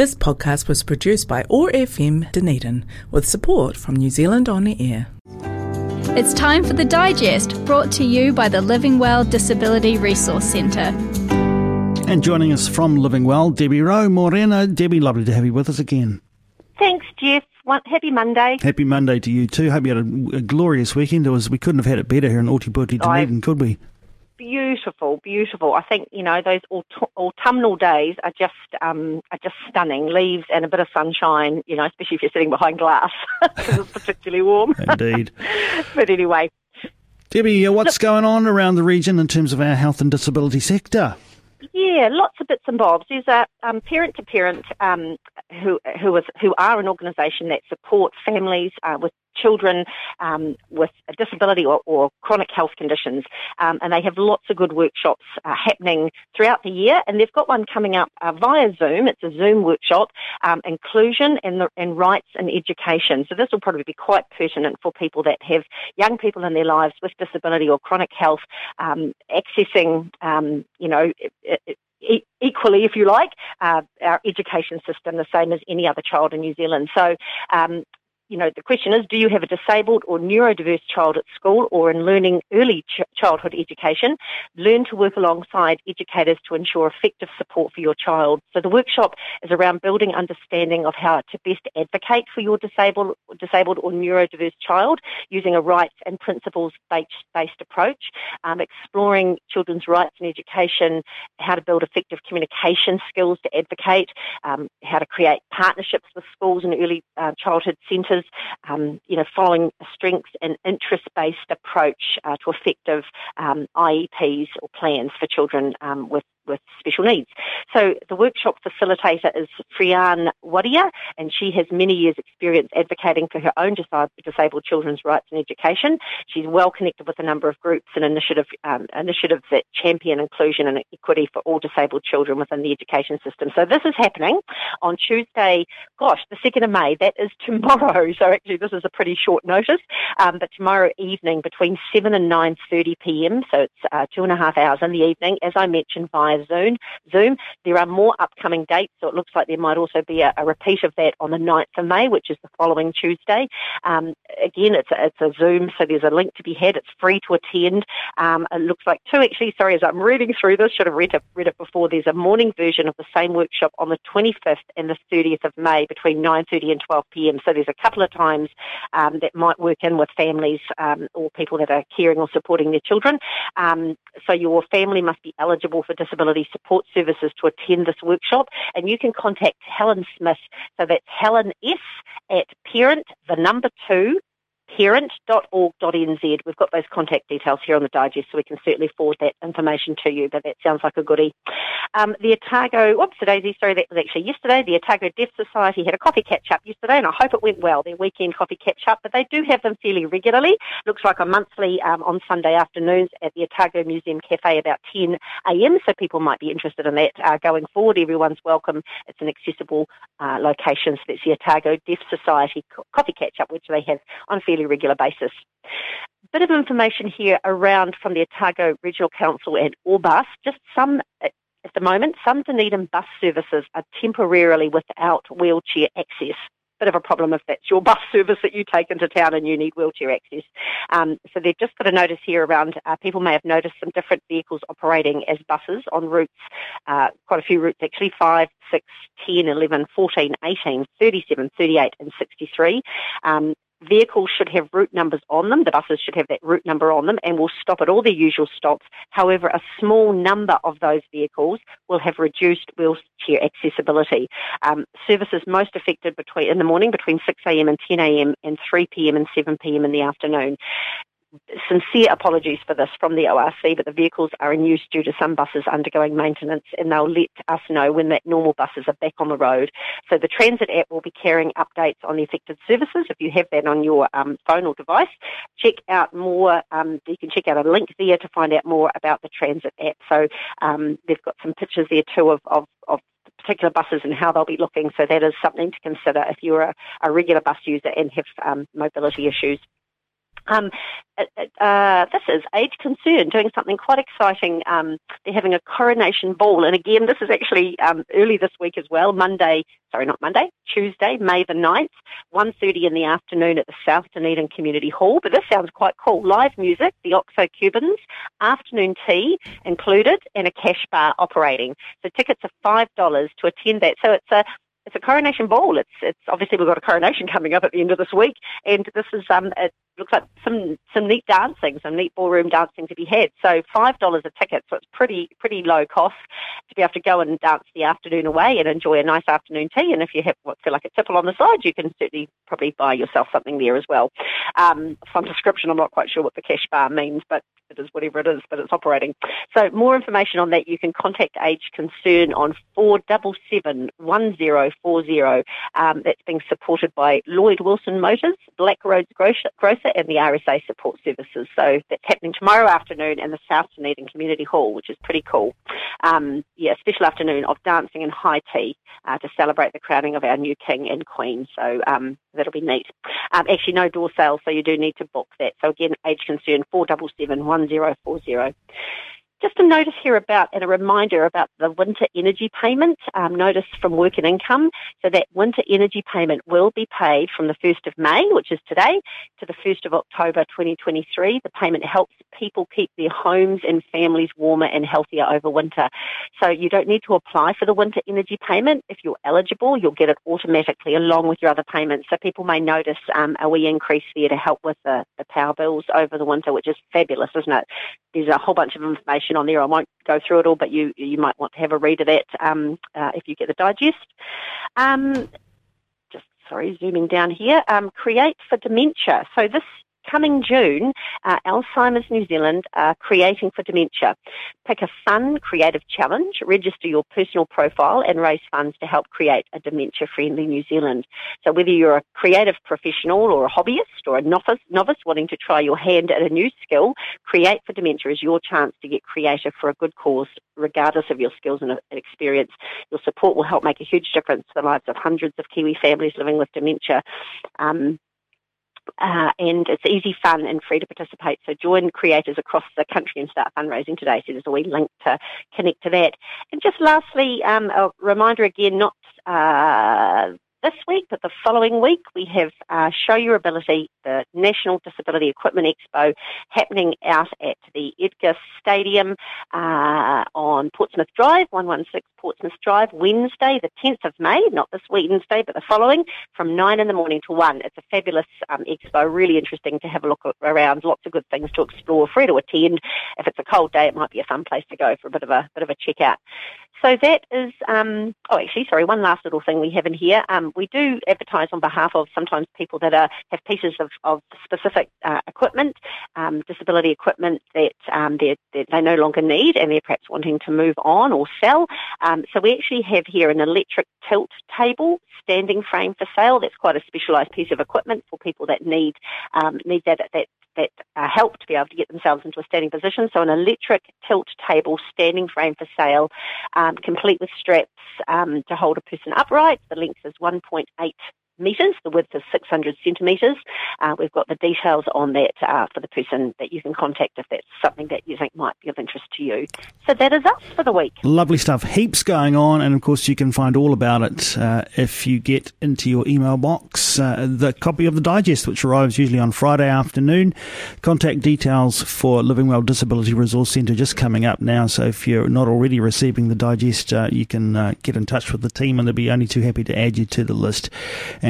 This podcast was produced by OAR FM Dunedin with support from New Zealand On Air. It's time for the digest brought to you by the Living Well Disability Resource Centre. And joining us from Living Well, Debbie Roe Morena. Debbie, lovely to have you with us again. Thanks, Jeff. Happy Monday. Happy Monday to you too. Hope you had a, a glorious weekend. It was, we couldn't have had it better here in Ōtepoti Dunedin, I, could we? Beautiful, beautiful. I think you know those aut- autumnal days are just um, are just stunning. Leaves and a bit of sunshine. You know, especially if you're sitting behind glass because it's particularly warm. Indeed. but anyway, Debbie, uh, what's Look, going on around the region in terms of our health and disability sector? Yeah, lots of bits and bobs. There's a um, parent to parent um, who who is who are an organisation that support families uh, with children um, with a disability or, or, chronic health conditions, um, and they have lots of good workshops uh, happening throughout the year. And they've got one coming up uh, via Zoom. It's a Zoom workshop, um, inclusion and, the, and rights and education. So this will probably be quite pertinent for people that have young people in their lives with disability or chronic health, um, accessing, um, you know. It, it, equally, if you like, uh, our education system the same as any other child in New Zealand. So um, you know, the question is, do you have a disabled or neurodiverse child at school or in learning early ch- childhood education? Learn to work alongside educators to ensure effective support for your child. So the workshop is around building understanding of how to best advocate for your disabled, disabled or neurodiverse child using a rights and principles based approach, um, exploring children's rights in education, how to build effective communication skills to advocate, um, how to create partnerships with schools and early uh, childhood centres um, you know, following a strengths and interest-based approach uh, to effective um, IEPs or plans for children um, with with special needs. So the workshop facilitator is Frian Wadia, and she has many years' experience advocating for her own disabled children's rights and education. She's well connected with a number of groups and initiative, um, initiatives that champion inclusion and equity for all disabled children within the education system. So this is happening on Tuesday, gosh, the 2nd of May. That is tomorrow. So actually this is a pretty short notice, um, but tomorrow evening between 7 and 9.30 p.m., so it's uh, two and a half hours in the evening, as I mentioned, via Zoom. Zoom. There are more upcoming dates, so it looks like there might also be a, a repeat of that on the 9th of May, which is the following Tuesday. Um, again, it's a, it's a Zoom, so there's a link to be had. It's free to attend. Um, it looks like two actually. Sorry, as I'm reading through this, should have read it, read it before. There's a morning version of the same workshop on the 25th and the 30th of May between 9:30 and 12 p.m. So there's a couple of times um, that might work in with families um, or people that are caring or supporting their children. Um, so your family must be eligible for disability disability support services to attend this workshop. And you can contact Helen Smith. So that's Helen S at parent, the number two, parent.org.nz. We've got those contact details here on the digest, so we can certainly forward that information to you, but that sounds like a goodie. Um, the Otago, whoops, daisy, sorry, that was actually yesterday. The Otago Deaf Society had a coffee catch up yesterday, and I hope it went well, their weekend coffee catch up, but they do have them fairly regularly. Looks like a monthly um, on Sunday afternoons at the Otago Museum Cafe about 10 a.m., so people might be interested in that uh, going forward. Everyone's welcome. It's an accessible uh, location, so that's the Otago Deaf Society coffee catch up, which they have on fairly fairly regular basis. Bit of information here around from the Otago Regional Council and Orbus. Just some at the moment, some Dunedin bus services are temporarily without wheelchair access bit of a problem if that's your bus service that you take into town and you need wheelchair access. Um, so they've just got a notice here around uh, people may have noticed some different vehicles operating as buses on routes, uh, quite a few routes actually, 5, 6, 10, 11, 14, 18, 37, 38 and 63. Um, vehicles should have route numbers on them. The buses should have that route number on them and will stop at all their usual stops. However, a small number of those vehicles will have reduced wheelchair accessibility. Um, services most affected between in the morning between 6 a.m. and 10 a.m. and 3 p.m. and 7 p.m. in the afternoon sincere apologies for this from the ORC, but the vehicles are in use due to some buses undergoing maintenance and they'll let us know when that normal buses are back on the road. So the Transit app will be carrying updates on the affected services. If you have that on your um, phone or device, check out more, um, you can check out a link there to find out more about the Transit app. So um, they've got some pictures there too of, of, of particular buses and how they'll be looking. So that is something to consider if you're a, a regular bus user and have um, mobility issues. Um, uh, this is Age Concern doing something quite exciting. Um, they're having a coronation ball, and again, this is actually um, early this week as well. Monday, sorry, not Monday, Tuesday, May the 9th, 1.30 in the afternoon at the South Dunedin Community Hall. But this sounds quite cool. Live music, the Oxo Cubans, afternoon tea included, and a cash bar operating. So tickets are five dollars to attend that. So it's a it's a coronation ball. It's it's obviously we've got a coronation coming up at the end of this week, and this is um it looks like some some neat dancing, some neat ballroom dancing to be had. So five dollars a ticket, so it's pretty pretty low cost to be able to go and dance the afternoon away and enjoy a nice afternoon tea. And if you have what feel like a tipple on the side, you can certainly probably buy yourself something there as well. Um, some description, I'm not quite sure what the cash bar means, but it is whatever it is, but it's operating. So more information on that, you can contact Age Concern on 4771040. Um, that's being supported by Lloyd Wilson Motors, Black Roads Grocer, and the RSA Support Services. So that's happening tomorrow afternoon in the South Dunedin Community Hall, which is pretty cool. Um, yeah, special afternoon of dancing and high tea uh, to celebrate the crowning of our new king and queen. So um, that'll be neat. Um, actually, no door sales, so you do need to book that. So again, age concern 4771040. Just a notice here about and a reminder about the winter energy payment. Um, notice from Work and Income. So that winter energy payment will be paid from the 1st of May, which is today, to the 1st of October 2023. The payment helps people keep their homes and families warmer and healthier over winter. So you don't need to apply for the winter energy payment. If you're eligible, you'll get it automatically along with your other payments. So people may notice um, a wee increase there to help with the, the power bills over the winter, which is fabulous, isn't it? There's a whole bunch of information information on there. I won't go through it all, but you you might want to have a read of that um, uh, if you get the digest. Um, just sorry, zooming down here. Um, create for dementia. So this coming June, uh, Alzheimer's New Zealand are creating for dementia. Pick a fun, creative challenge, register your personal profile, and raise funds to help create a dementia friendly New Zealand. So, whether you're a creative professional or a hobbyist or a novice, novice wanting to try your hand at a new skill, Create for Dementia is your chance to get creative for a good cause, regardless of your skills and experience. Your support will help make a huge difference to the lives of hundreds of Kiwi families living with dementia. Um, uh, and it's easy, fun, and free to participate. So join creators across the country and start fundraising today. So there's a wee link to connect to that. And just lastly, um, a reminder again, not uh, this week, but the following week we have uh, Show Your Ability, the National Disability Equipment Expo, happening out at the Edgar Stadium uh, on Portsmouth Drive, 116 Portsmouth Drive, Wednesday, the 10th of May, not this Wednesday, but the following, from 9 in the morning to 1. It's a fabulous um, expo, really interesting to have a look around, lots of good things to explore, free to attend. If it's a cold day, it might be a fun place to go for a bit of a bit of a check out. So that is, um, oh, actually, sorry, one last little thing we have in here. Um, we do advertise on behalf of sometimes people that are, have pieces of, of specific uh, equipment, um, disability equipment that um, they no longer need and they're perhaps wanting to move on or sell. Um, so we actually have here an electric tilt table standing frame for sale. That's quite a specialised piece of equipment for people that need um, need that that that uh, help to be able to get themselves into a standing position. So an electric tilt table standing frame for sale, um, complete with straps um, to hold a person upright. The length is 1.8 metres. The width is 600 centimetres. Uh, we've got the details on that uh, for the person that you can contact if that's something that you think might be of interest to you. So that is us for the week. Lovely stuff. Heaps going on, and of course you can find all about it uh, if you get into your email box uh, the copy of the digest, which arrives usually on Friday afternoon. Contact details for Living Well Disability Resource Centre just coming up now. So if you're not already receiving the digest, uh, you can uh, get in touch with the team, and they'll be only too happy to add you to the list.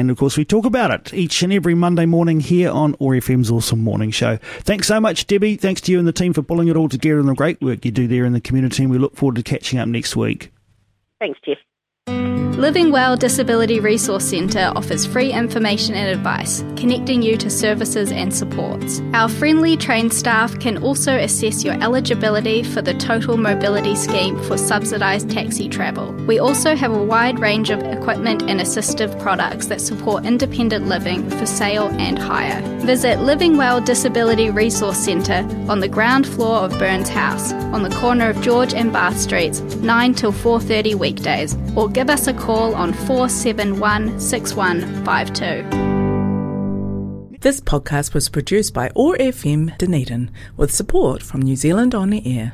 And of course, we talk about it each and every Monday morning here on OAR FM's Awesome Morning Show. Thanks so much, Debbie. Thanks to you and the team for pulling it all together and the great work you do there in the community. And we look forward to catching up next week. Thanks, Jeff. Living Well Disability Resource Centre offers free information and advice, connecting you to services and supports. Our friendly trained staff can also assess your eligibility for the Total Mobility Scheme for subsidised taxi travel. We also have a wide range of equipment and assistive products that support independent living for sale and hire. Visit Living Well Disability Resource Centre on the ground floor of Burns House, on the corner of George and Bath Streets, 9 till 4:30 weekdays, or give us a call on 471 6152. This podcast was produced by OAR FM Dunedin with support from New Zealand On the Air.